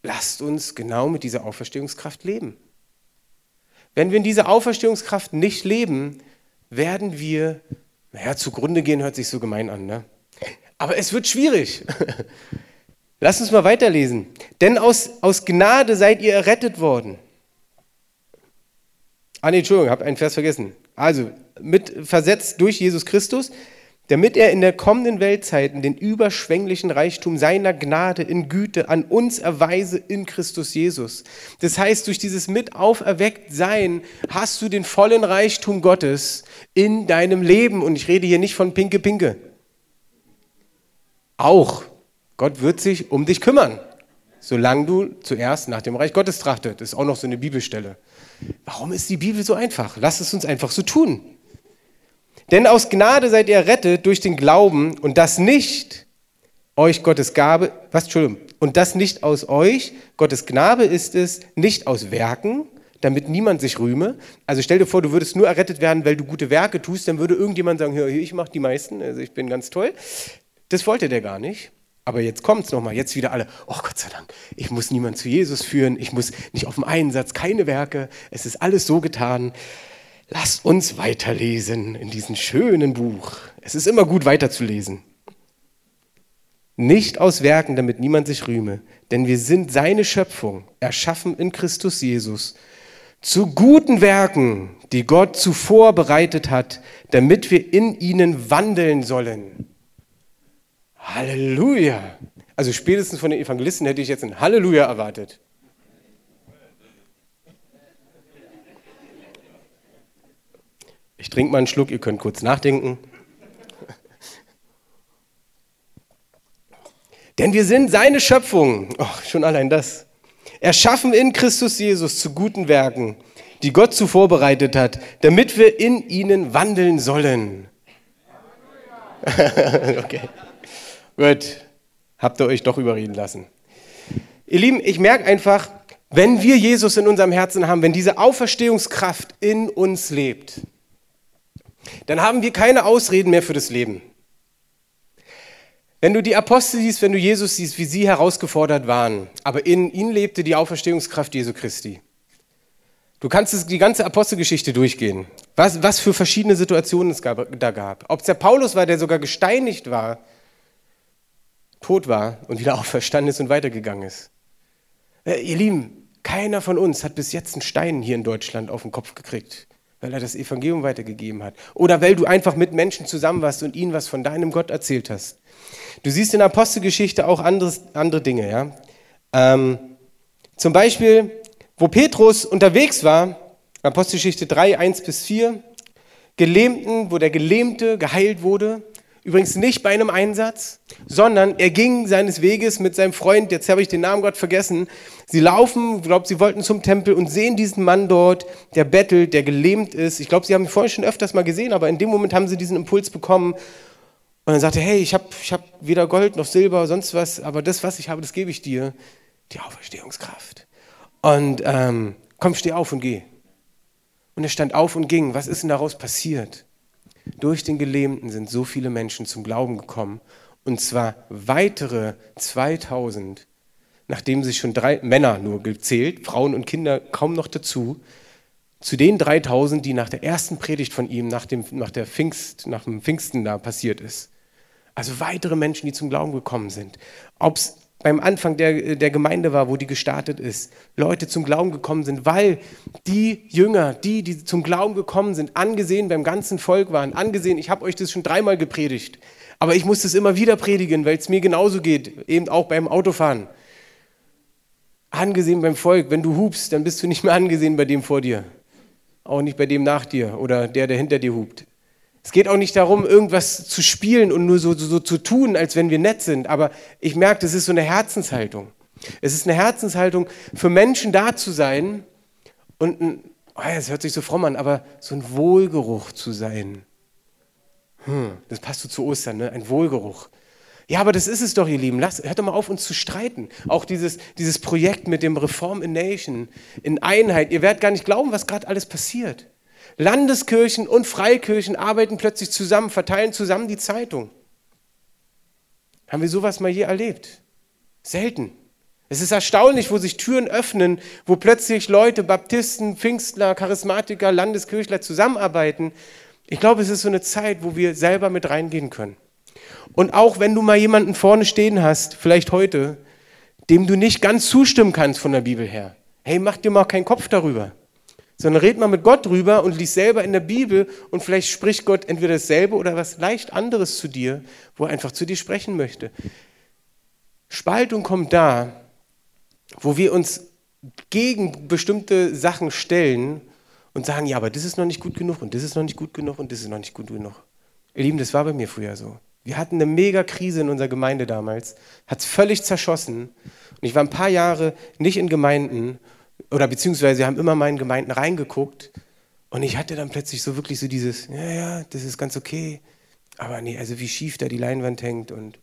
lasst uns genau mit dieser Auferstehungskraft leben. Wenn wir in dieser Auferstehungskraft nicht leben, werden wir, naja, zugrunde gehen hört sich so gemein an, ne? Aber es wird schwierig. Lasst uns mal weiterlesen. Denn aus, aus Gnade seid ihr errettet worden. Ah, nee, Entschuldigung, habe einen Vers vergessen. Also, mit versetzt durch Jesus Christus, damit er in der kommenden Weltzeiten den überschwänglichen Reichtum seiner Gnade in Güte an uns erweise in Christus Jesus. Das heißt, durch dieses mit auferweckt sein hast du den vollen Reichtum Gottes in deinem Leben. Und ich rede hier nicht von Pinke Pinke. Auch. Gott wird sich um dich kümmern. solange du zuerst nach dem Reich Gottes trachtet. Das ist auch noch so eine Bibelstelle. Warum ist die Bibel so einfach? Lass es uns einfach so tun. Denn aus Gnade seid ihr errettet durch den Glauben und das nicht euch Gottes Gabe, was, Entschuldigung, und das nicht aus euch, Gottes Gnade ist es, nicht aus Werken, damit niemand sich rühme. Also stell dir vor, du würdest nur errettet werden, weil du gute Werke tust, dann würde irgendjemand sagen, hör, ich mache die meisten, also ich bin ganz toll. Das wollte der gar nicht. Aber jetzt kommt es nochmal, jetzt wieder alle, oh Gott sei Dank, ich muss niemanden zu Jesus führen, ich muss nicht auf dem Einsatz, keine Werke, es ist alles so getan. Lasst uns weiterlesen in diesem schönen Buch. Es ist immer gut weiterzulesen. Nicht aus Werken, damit niemand sich rühme, denn wir sind seine Schöpfung, erschaffen in Christus Jesus, zu guten Werken, die Gott zuvor bereitet hat, damit wir in ihnen wandeln sollen. Halleluja. Also spätestens von den Evangelisten hätte ich jetzt ein Halleluja erwartet. Ich trinke mal einen Schluck, ihr könnt kurz nachdenken. Denn wir sind seine Schöpfung. Oh, schon allein das. Erschaffen in Christus Jesus zu guten Werken, die Gott zuvor bereitet hat, damit wir in ihnen wandeln sollen. okay. Gut, habt ihr euch doch überreden lassen. Ihr Lieben, ich merke einfach, wenn wir Jesus in unserem Herzen haben, wenn diese Auferstehungskraft in uns lebt, dann haben wir keine Ausreden mehr für das Leben. Wenn du die Apostel siehst, wenn du Jesus siehst, wie sie herausgefordert waren, aber in ihnen lebte die Auferstehungskraft Jesu Christi. Du kannst die ganze Apostelgeschichte durchgehen, was, was für verschiedene Situationen es gab, da gab. Ob es der Paulus war, der sogar gesteinigt war, tot war und wieder auferstanden ist und weitergegangen ist. Äh, ihr Lieben, keiner von uns hat bis jetzt einen Stein hier in Deutschland auf den Kopf gekriegt, weil er das Evangelium weitergegeben hat. Oder weil du einfach mit Menschen zusammen warst und ihnen was von deinem Gott erzählt hast. Du siehst in Apostelgeschichte auch anderes, andere Dinge. Ja? Ähm, zum Beispiel, wo Petrus unterwegs war, Apostelgeschichte 3, 1 bis 4, Gelähmten, wo der Gelähmte geheilt wurde, Übrigens nicht bei einem Einsatz, sondern er ging seines Weges mit seinem Freund, jetzt habe ich den Namen Gott vergessen. Sie laufen, glaube, sie wollten zum Tempel und sehen diesen Mann dort, der bettelt, der gelähmt ist. Ich glaube, sie haben ihn vorhin schon öfters mal gesehen, aber in dem Moment haben sie diesen Impuls bekommen. Und dann sagte er, hey, ich habe ich hab weder Gold noch Silber, sonst was, aber das, was ich habe, das gebe ich dir. Die Auferstehungskraft. Und ähm, komm, steh auf und geh. Und er stand auf und ging. Was ist denn daraus passiert? Durch den Gelähmten sind so viele Menschen zum Glauben gekommen. Und zwar weitere 2000, nachdem sich schon drei Männer nur gezählt, Frauen und Kinder kaum noch dazu, zu den 3000, die nach der ersten Predigt von ihm, nach dem, nach der Pfingst, nach dem Pfingsten da passiert ist. Also weitere Menschen, die zum Glauben gekommen sind. Ob es beim Anfang der, der Gemeinde war, wo die gestartet ist, Leute zum Glauben gekommen sind, weil die Jünger, die, die zum Glauben gekommen sind, angesehen beim ganzen Volk waren, angesehen, ich habe euch das schon dreimal gepredigt, aber ich muss das immer wieder predigen, weil es mir genauso geht, eben auch beim Autofahren. Angesehen beim Volk, wenn du hubst, dann bist du nicht mehr angesehen bei dem vor dir, auch nicht bei dem nach dir oder der, der hinter dir hupt. Es geht auch nicht darum, irgendwas zu spielen und nur so, so, so zu tun, als wenn wir nett sind. Aber ich merke, das ist so eine Herzenshaltung. Es ist eine Herzenshaltung, für Menschen da zu sein und ein, oh ja, das hört sich so fromm an, aber so ein Wohlgeruch zu sein. Hm, das passt so zu Ostern, ne? ein Wohlgeruch. Ja, aber das ist es doch, ihr Lieben. Lasst, hört doch mal auf, uns zu streiten. Auch dieses, dieses Projekt mit dem Reform in Nation, in Einheit. Ihr werdet gar nicht glauben, was gerade alles passiert. Landeskirchen und Freikirchen arbeiten plötzlich zusammen, verteilen zusammen die Zeitung. Haben wir sowas mal je erlebt? Selten. Es ist erstaunlich, wo sich Türen öffnen, wo plötzlich Leute, Baptisten, Pfingstler, Charismatiker, Landeskirchler zusammenarbeiten. Ich glaube, es ist so eine Zeit, wo wir selber mit reingehen können. Und auch wenn du mal jemanden vorne stehen hast, vielleicht heute, dem du nicht ganz zustimmen kannst von der Bibel her, hey, mach dir mal keinen Kopf darüber sondern red mal mit Gott drüber und lies selber in der Bibel und vielleicht spricht Gott entweder dasselbe oder was leicht anderes zu dir, wo er einfach zu dir sprechen möchte. Spaltung kommt da, wo wir uns gegen bestimmte Sachen stellen und sagen, ja, aber das ist noch nicht gut genug und das ist noch nicht gut genug und das ist noch nicht gut genug. Ihr Lieben, das war bei mir früher so. Wir hatten eine mega Krise in unserer Gemeinde damals, hat es völlig zerschossen. Und ich war ein paar Jahre nicht in Gemeinden oder beziehungsweise wir haben immer in Gemeinden reingeguckt und ich hatte dann plötzlich so wirklich so dieses, ja, ja, das ist ganz okay, aber nee, also wie schief da die Leinwand hängt und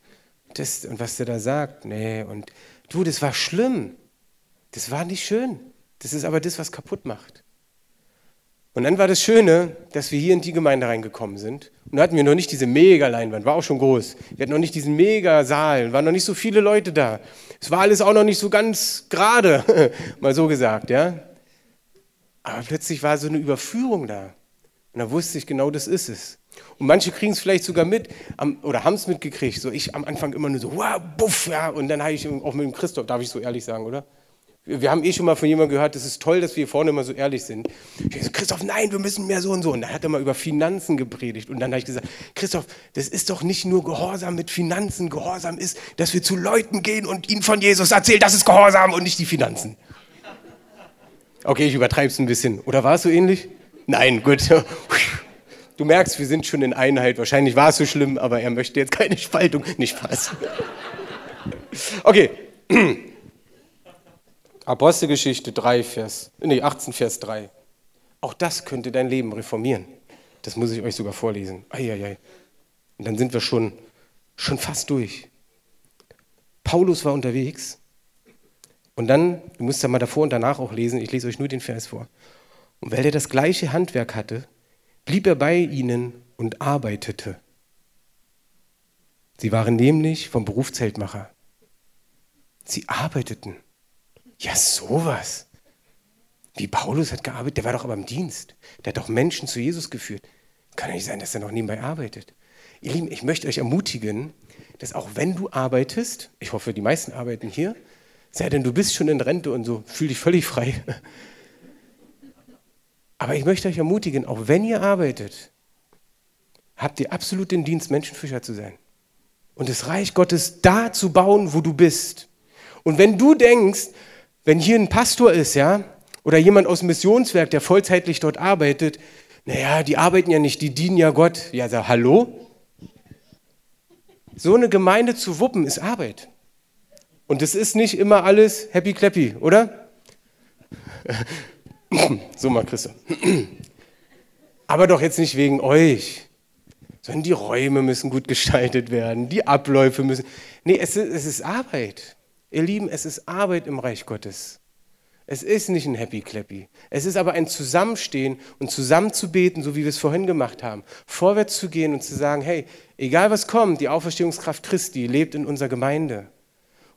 das und was der da sagt, nee, und du, das war schlimm. Das war nicht schön. Das ist aber das, was kaputt macht. Und dann war das Schöne, dass wir hier in die Gemeinde reingekommen sind. Und da hatten wir noch nicht diese Mega-Leinwand, war auch schon groß. Wir hatten noch nicht diesen Mega-Saal, waren noch nicht so viele Leute da. Es war alles auch noch nicht so ganz gerade, mal so gesagt, ja. Aber plötzlich war so eine Überführung da. Und da wusste ich genau, das ist es. Und manche kriegen es vielleicht sogar mit oder haben es mitgekriegt. So ich am Anfang immer nur so, wow, buff, ja. Und dann habe ich auch mit dem Christoph, darf ich so ehrlich sagen, oder? Wir haben eh schon mal von jemandem gehört, es ist toll, dass wir hier vorne immer so ehrlich sind. Ich so, Christoph, nein, wir müssen mehr so und so. Und dann hat er mal über Finanzen gepredigt. Und dann habe ich gesagt, Christoph, das ist doch nicht nur Gehorsam mit Finanzen. Gehorsam ist, dass wir zu Leuten gehen und ihnen von Jesus erzählen, das ist Gehorsam und nicht die Finanzen. Okay, ich übertreibe es ein bisschen. Oder war es so ähnlich? Nein, gut. Du merkst, wir sind schon in Einheit. Wahrscheinlich war es so schlimm, aber er möchte jetzt keine Spaltung. Nicht Spaß. Okay. Apostelgeschichte 3, Vers, nee, 18, Vers 3. Auch das könnte dein Leben reformieren. Das muss ich euch sogar vorlesen. Eieiei. Und dann sind wir schon, schon fast durch. Paulus war unterwegs. Und dann, du musst ja mal davor und danach auch lesen, ich lese euch nur den Vers vor. Und weil er das gleiche Handwerk hatte, blieb er bei ihnen und arbeitete. Sie waren nämlich vom Beruf Zeltmacher. Sie arbeiteten. Ja, sowas. Wie Paulus hat gearbeitet, der war doch aber im Dienst. Der hat doch Menschen zu Jesus geführt. Kann ja nicht sein, dass er noch nebenbei arbeitet. Ihr Lieben, ich möchte euch ermutigen, dass auch wenn du arbeitest, ich hoffe, die meisten arbeiten hier, sei denn du bist schon in Rente und so, fühl dich völlig frei. Aber ich möchte euch ermutigen, auch wenn ihr arbeitet, habt ihr absolut den Dienst, Menschenfischer zu sein. Und das Reich Gottes da zu bauen, wo du bist. Und wenn du denkst, wenn hier ein Pastor ist, ja, oder jemand aus dem Missionswerk, der vollzeitlich dort arbeitet, naja, die arbeiten ja nicht, die dienen ja Gott. Ja, sag, hallo? So eine Gemeinde zu wuppen ist Arbeit. Und es ist nicht immer alles happy clappy, oder? so mal, Christa. Aber doch jetzt nicht wegen euch, sondern die Räume müssen gut gestaltet werden, die Abläufe müssen. Nee, es ist, es ist Arbeit. Ihr Lieben, es ist Arbeit im Reich Gottes. Es ist nicht ein Happy Clappy. Es ist aber ein Zusammenstehen und zusammen zu beten, so wie wir es vorhin gemacht haben. Vorwärts zu gehen und zu sagen, hey, egal was kommt, die Auferstehungskraft Christi lebt in unserer Gemeinde.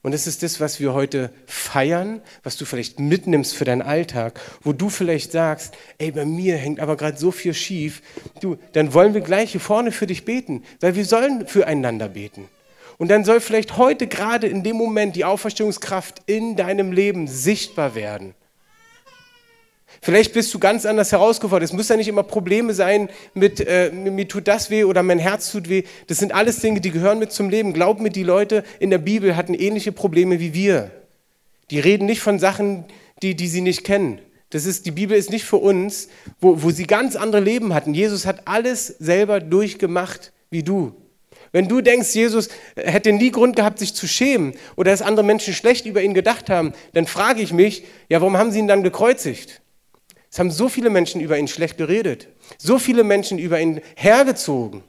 Und das ist das, was wir heute feiern, was du vielleicht mitnimmst für deinen Alltag, wo du vielleicht sagst, ey, bei mir hängt aber gerade so viel schief. Du, dann wollen wir gleich hier vorne für dich beten, weil wir sollen füreinander beten. Und dann soll vielleicht heute gerade in dem Moment die Auferstehungskraft in deinem Leben sichtbar werden. Vielleicht bist du ganz anders herausgefordert. Es müssen ja nicht immer Probleme sein mit, äh, mir tut das weh oder mein Herz tut weh. Das sind alles Dinge, die gehören mit zum Leben. Glaub mir, die Leute in der Bibel hatten ähnliche Probleme wie wir. Die reden nicht von Sachen, die, die sie nicht kennen. Das ist, die Bibel ist nicht für uns, wo, wo sie ganz andere Leben hatten. Jesus hat alles selber durchgemacht wie du. Wenn du denkst, Jesus hätte nie Grund gehabt, sich zu schämen oder dass andere Menschen schlecht über ihn gedacht haben, dann frage ich mich, ja, warum haben sie ihn dann gekreuzigt? Es haben so viele Menschen über ihn schlecht geredet, so viele Menschen über ihn hergezogen.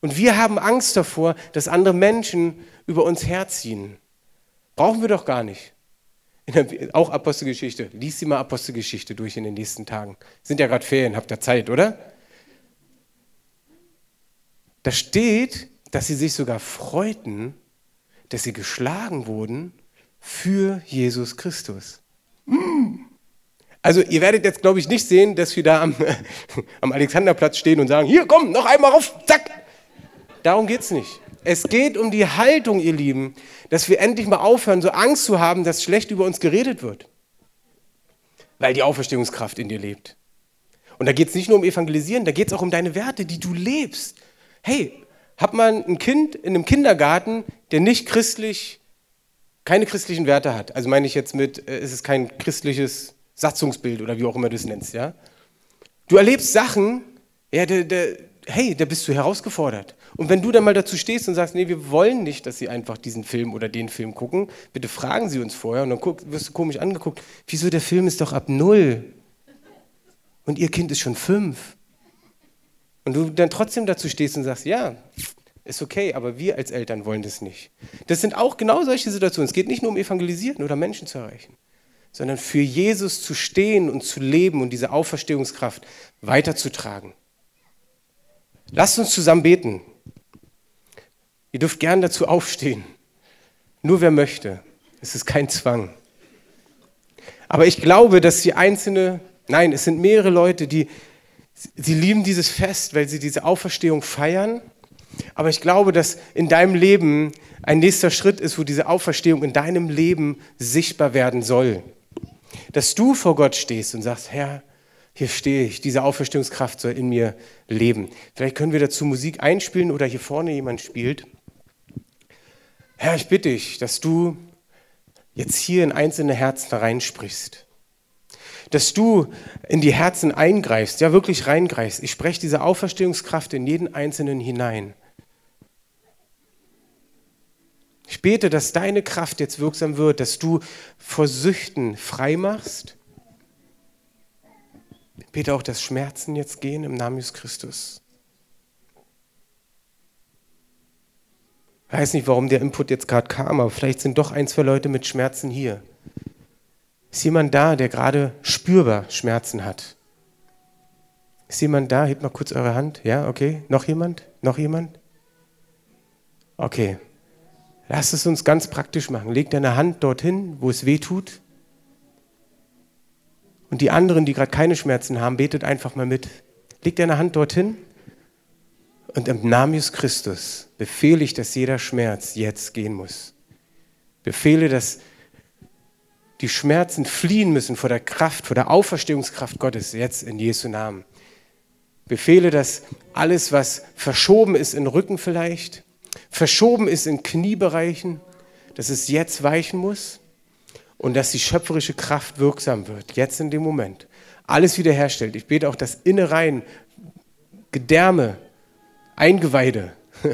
Und wir haben Angst davor, dass andere Menschen über uns herziehen. Brauchen wir doch gar nicht. Der, auch Apostelgeschichte. Lies sie mal Apostelgeschichte durch in den nächsten Tagen. Sind ja gerade Ferien, habt ihr Zeit, oder? Da steht, dass sie sich sogar freuten, dass sie geschlagen wurden für Jesus Christus. Also ihr werdet jetzt, glaube ich, nicht sehen, dass wir da am, am Alexanderplatz stehen und sagen, hier komm, noch einmal rauf, zack. Darum geht es nicht. Es geht um die Haltung, ihr Lieben, dass wir endlich mal aufhören, so Angst zu haben, dass schlecht über uns geredet wird. Weil die Auferstehungskraft in dir lebt. Und da geht es nicht nur um Evangelisieren, da geht es auch um deine Werte, die du lebst. Hey, hat man ein Kind in einem Kindergarten, der nicht christlich, keine christlichen Werte hat. Also meine ich jetzt mit, äh, es ist kein christliches Satzungsbild oder wie auch immer du es nennst, ja. Du erlebst Sachen, ja, der, der, hey, da bist du herausgefordert. Und wenn du dann mal dazu stehst und sagst, nee, wir wollen nicht, dass sie einfach diesen Film oder den Film gucken, bitte fragen sie uns vorher und dann guck, wirst du komisch angeguckt. Wieso, der Film ist doch ab null. Und ihr Kind ist schon fünf. Und du dann trotzdem dazu stehst und sagst, ja, ist okay, aber wir als Eltern wollen das nicht. Das sind auch genau solche Situationen. Es geht nicht nur um Evangelisieren oder Menschen zu erreichen, sondern für Jesus zu stehen und zu leben und diese Auferstehungskraft weiterzutragen. Lasst uns zusammen beten. Ihr dürft gern dazu aufstehen. Nur wer möchte. Es ist kein Zwang. Aber ich glaube, dass die einzelne, nein, es sind mehrere Leute, die, sie lieben dieses Fest, weil sie diese Auferstehung feiern. Aber ich glaube, dass in deinem Leben ein nächster Schritt ist, wo diese Auferstehung in deinem Leben sichtbar werden soll. Dass du vor Gott stehst und sagst, Herr, hier stehe ich, diese Auferstehungskraft soll in mir leben. Vielleicht können wir dazu Musik einspielen oder hier vorne jemand spielt. Herr, ich bitte dich, dass du jetzt hier in einzelne Herzen reinsprichst. Dass du in die Herzen eingreifst, ja wirklich reingreifst. Ich spreche diese Auferstehungskraft in jeden Einzelnen hinein. Ich bete, dass deine Kraft jetzt wirksam wird, dass du vor Süchten frei machst. Ich bete auch, dass Schmerzen jetzt gehen im Namen Jesus Christus. Ich weiß nicht, warum der Input jetzt gerade kam, aber vielleicht sind doch ein, zwei Leute mit Schmerzen hier. Ist jemand da, der gerade spürbar Schmerzen hat? Ist jemand da? Hebt mal kurz eure Hand. Ja, okay. Noch jemand? Noch jemand? Okay. Lass es uns ganz praktisch machen. Leg deine Hand dorthin, wo es weh tut. Und die anderen, die gerade keine Schmerzen haben, betet einfach mal mit. Leg deine Hand dorthin und im Namen Jesus Christus befehle ich, dass jeder Schmerz jetzt gehen muss. Befehle, dass die Schmerzen fliehen müssen vor der Kraft, vor der Auferstehungskraft Gottes, jetzt in Jesu Namen. Befehle, dass alles, was verschoben ist in Rücken vielleicht, verschoben ist in Kniebereichen, dass es jetzt weichen muss und dass die schöpferische Kraft wirksam wird, jetzt in dem Moment. Alles wiederherstellt. Ich bete auch, dass Innereien, Gedärme, Eingeweide,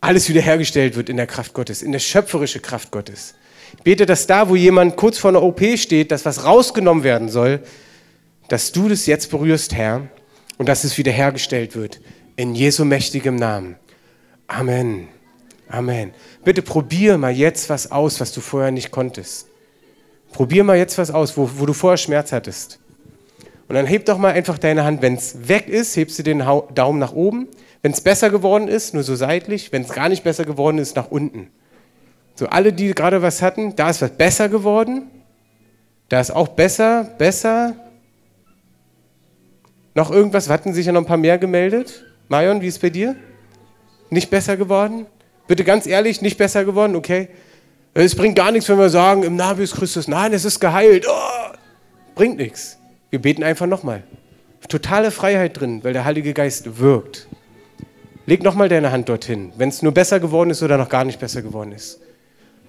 alles wiederhergestellt wird in der Kraft Gottes, in der schöpferischen Kraft Gottes. Bete, dass da, wo jemand kurz vor einer OP steht, dass was rausgenommen werden soll, dass du das jetzt berührst, Herr, und dass es wiederhergestellt wird. In Jesu mächtigem Namen. Amen. Amen. Bitte probier mal jetzt was aus, was du vorher nicht konntest. Probier mal jetzt was aus, wo, wo du vorher Schmerz hattest. Und dann heb doch mal einfach deine Hand. Wenn es weg ist, hebst du den Daumen nach oben. Wenn es besser geworden ist, nur so seitlich. Wenn es gar nicht besser geworden ist, nach unten. So, alle, die gerade was hatten, da ist was besser geworden. Da ist auch besser, besser. Noch irgendwas? Hatten sich ja noch ein paar mehr gemeldet? Marion, wie ist es bei dir? Nicht besser geworden? Bitte ganz ehrlich, nicht besser geworden? Okay. Es bringt gar nichts, wenn wir sagen, im Namen des Christus, nein, es ist geheilt. Oh, bringt nichts. Wir beten einfach nochmal. Totale Freiheit drin, weil der Heilige Geist wirkt. Leg nochmal deine Hand dorthin, wenn es nur besser geworden ist oder noch gar nicht besser geworden ist.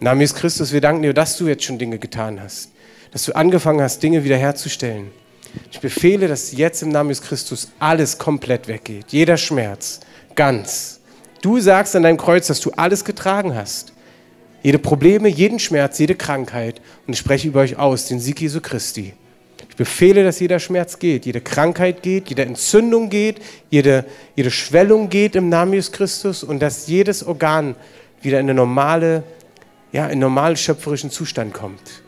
Namen des Christus, wir danken dir, dass du jetzt schon Dinge getan hast. Dass du angefangen hast, Dinge wiederherzustellen. Ich befehle, dass jetzt im Namen des Christus alles komplett weggeht. Jeder Schmerz. Ganz. Du sagst an deinem Kreuz, dass du alles getragen hast. Jede Probleme, jeden Schmerz, jede Krankheit. Und ich spreche über euch aus, den Sieg Jesu Christi. Ich befehle, dass jeder Schmerz geht, jede Krankheit geht, jede Entzündung geht, jede, jede Schwellung geht im Namen Jesus Christus und dass jedes Organ wieder in eine normale, ja, in normalen schöpferischen Zustand kommt.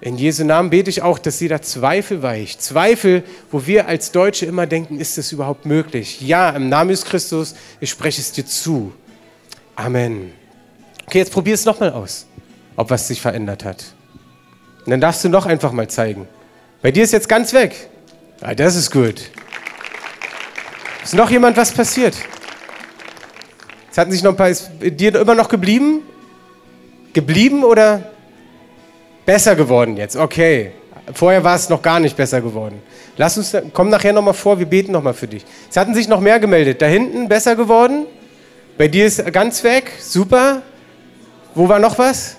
In Jesu Namen bete ich auch, dass jeder Zweifel weicht. Zweifel, wo wir als Deutsche immer denken, ist das überhaupt möglich? Ja, im Namen Jesus Christus, ich spreche es dir zu. Amen. Okay, jetzt probier es nochmal aus, ob was sich verändert hat. Und dann darfst du noch einfach mal zeigen. Bei dir ist jetzt ganz weg. Ja, das ist gut. Ist noch jemand was passiert? Es hatten sich noch ein paar. Ist dir immer noch geblieben? Geblieben oder besser geworden jetzt? Okay. Vorher war es noch gar nicht besser geworden. Lass uns, komm nachher nochmal vor, wir beten nochmal für dich. Es hatten sich noch mehr gemeldet. Da hinten besser geworden? Bei dir ist ganz weg? Super. Wo war noch was?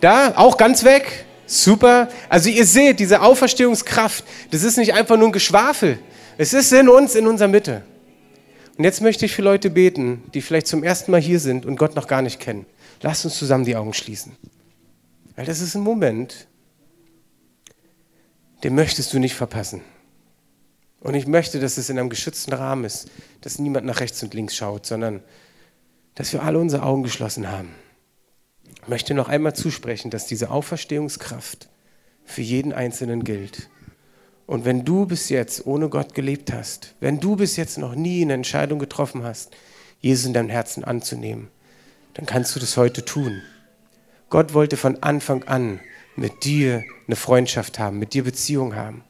Da, auch ganz weg? Super. Also ihr seht, diese Auferstehungskraft, das ist nicht einfach nur ein Geschwafel. Es ist in uns, in unserer Mitte. Und jetzt möchte ich für Leute beten, die vielleicht zum ersten Mal hier sind und Gott noch gar nicht kennen. Lasst uns zusammen die Augen schließen. Weil das ist ein Moment, den möchtest du nicht verpassen. Und ich möchte, dass es in einem geschützten Rahmen ist, dass niemand nach rechts und links schaut, sondern dass wir alle unsere Augen geschlossen haben. Ich möchte noch einmal zusprechen, dass diese Auferstehungskraft für jeden Einzelnen gilt. Und wenn du bis jetzt ohne Gott gelebt hast, wenn du bis jetzt noch nie eine Entscheidung getroffen hast, Jesus in deinem Herzen anzunehmen, dann kannst du das heute tun. Gott wollte von Anfang an mit dir eine Freundschaft haben, mit dir Beziehung haben.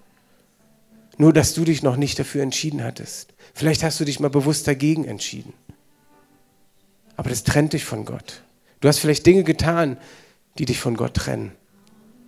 Nur, dass du dich noch nicht dafür entschieden hattest. Vielleicht hast du dich mal bewusst dagegen entschieden. Aber das trennt dich von Gott. Du hast vielleicht Dinge getan, die dich von Gott trennen.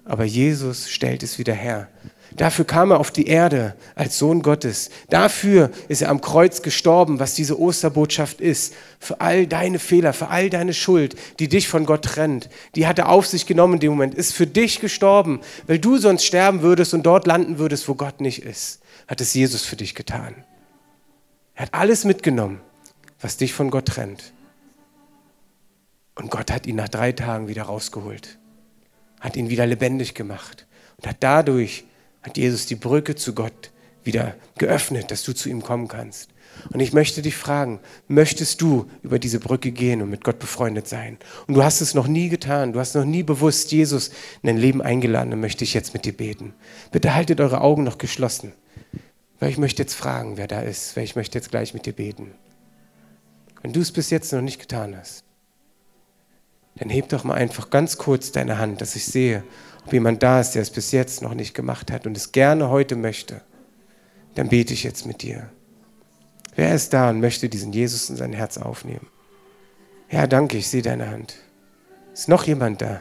Aber Jesus stellt es wieder her. Dafür kam er auf die Erde als Sohn Gottes. Dafür ist er am Kreuz gestorben, was diese Osterbotschaft ist. Für all deine Fehler, für all deine Schuld, die dich von Gott trennt. Die hat er auf sich genommen in dem Moment, ist für dich gestorben, weil du sonst sterben würdest und dort landen würdest, wo Gott nicht ist. Hat es Jesus für dich getan. Er hat alles mitgenommen, was dich von Gott trennt. Und Gott hat ihn nach drei Tagen wieder rausgeholt, hat ihn wieder lebendig gemacht und hat dadurch hat Jesus die Brücke zu Gott wieder geöffnet, dass du zu ihm kommen kannst. Und ich möchte dich fragen, möchtest du über diese Brücke gehen und mit Gott befreundet sein? Und du hast es noch nie getan, du hast noch nie bewusst Jesus in dein Leben eingeladen, dann möchte ich jetzt mit dir beten. Bitte haltet eure Augen noch geschlossen, weil ich möchte jetzt fragen, wer da ist, weil ich möchte jetzt gleich mit dir beten. Wenn du es bis jetzt noch nicht getan hast, dann heb doch mal einfach ganz kurz deine Hand, dass ich sehe, ob jemand da ist, der es bis jetzt noch nicht gemacht hat und es gerne heute möchte, dann bete ich jetzt mit dir. Wer ist da und möchte diesen Jesus in sein Herz aufnehmen? Ja, danke, ich sehe deine Hand. Ist noch jemand da,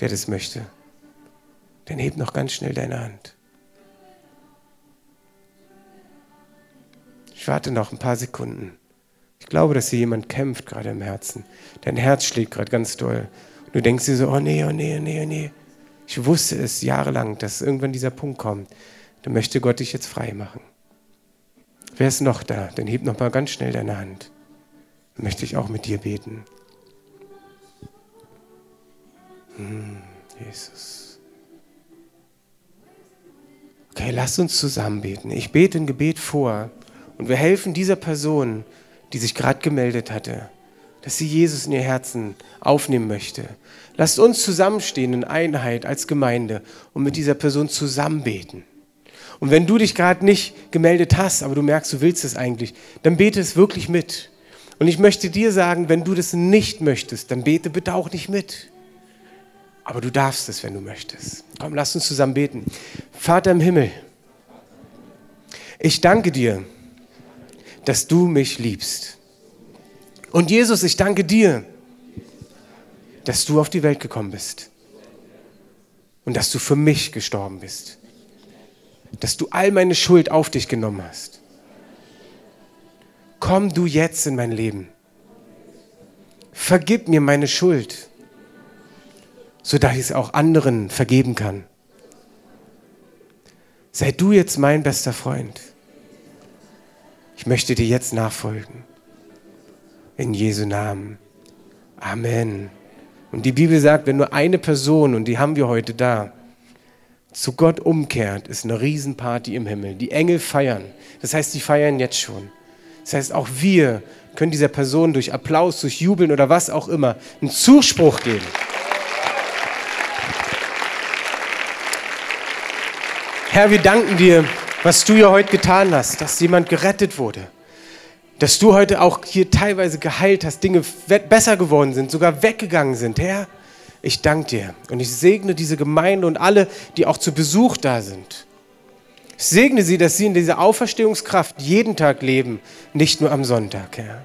der das möchte? Dann heb noch ganz schnell deine Hand. Ich warte noch ein paar Sekunden. Ich glaube, dass hier jemand kämpft gerade im Herzen. Dein Herz schlägt gerade ganz doll. Und du denkst dir so, oh nee, oh nee, oh nee, oh nee. Ich wusste es jahrelang, dass irgendwann dieser Punkt kommt. Da möchte Gott dich jetzt frei machen. Wer ist noch da? Dann heb noch mal ganz schnell deine Hand. Dann möchte ich auch mit dir beten. Hm, Jesus. Okay, lass uns zusammen beten. Ich bete ein Gebet vor und wir helfen dieser Person, die sich gerade gemeldet hatte, dass sie Jesus in ihr Herzen aufnehmen möchte. Lasst uns zusammenstehen in Einheit als Gemeinde und mit dieser Person zusammen beten. Und wenn du dich gerade nicht gemeldet hast, aber du merkst, du willst es eigentlich, dann bete es wirklich mit. Und ich möchte dir sagen, wenn du das nicht möchtest, dann bete bitte auch nicht mit. Aber du darfst es, wenn du möchtest. Komm, lass uns zusammen beten. Vater im Himmel, ich danke dir, dass du mich liebst. Und Jesus, ich danke dir, dass du auf die Welt gekommen bist und dass du für mich gestorben bist, dass du all meine Schuld auf dich genommen hast. Komm du jetzt in mein Leben. Vergib mir meine Schuld, sodass ich es auch anderen vergeben kann. Sei du jetzt mein bester Freund. Ich möchte dir jetzt nachfolgen. In Jesu Namen. Amen. Und die Bibel sagt, wenn nur eine Person, und die haben wir heute da, zu Gott umkehrt, ist eine Riesenparty im Himmel. Die Engel feiern. Das heißt, die feiern jetzt schon. Das heißt, auch wir können dieser Person durch Applaus, durch Jubeln oder was auch immer einen Zuspruch geben. Herr, wir danken dir, was du ja heute getan hast, dass jemand gerettet wurde dass du heute auch hier teilweise geheilt hast, Dinge besser geworden sind, sogar weggegangen sind. Herr, ich danke dir und ich segne diese Gemeinde und alle, die auch zu Besuch da sind. Ich segne sie, dass sie in dieser Auferstehungskraft jeden Tag leben, nicht nur am Sonntag, Herr.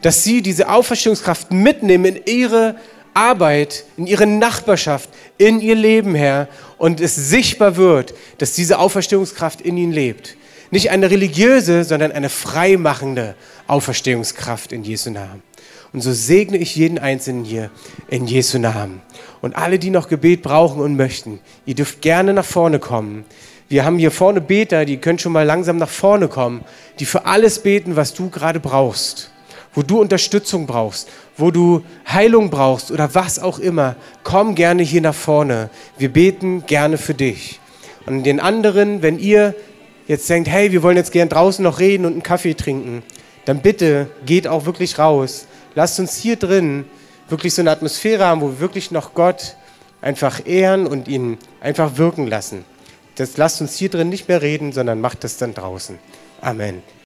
Dass sie diese Auferstehungskraft mitnehmen in ihre Arbeit, in ihre Nachbarschaft, in ihr Leben, Herr, und es sichtbar wird, dass diese Auferstehungskraft in ihnen lebt. Nicht eine religiöse, sondern eine freimachende Auferstehungskraft in Jesu Namen. Und so segne ich jeden Einzelnen hier in Jesu Namen. Und alle, die noch Gebet brauchen und möchten, ihr dürft gerne nach vorne kommen. Wir haben hier vorne Beter, die können schon mal langsam nach vorne kommen, die für alles beten, was du gerade brauchst, wo du Unterstützung brauchst, wo du Heilung brauchst oder was auch immer. Komm gerne hier nach vorne. Wir beten gerne für dich. Und den anderen, wenn ihr jetzt denkt, hey, wir wollen jetzt gern draußen noch reden und einen Kaffee trinken, dann bitte geht auch wirklich raus. Lasst uns hier drin wirklich so eine Atmosphäre haben, wo wir wirklich noch Gott einfach ehren und ihn einfach wirken lassen. Das lasst uns hier drin nicht mehr reden, sondern macht das dann draußen. Amen.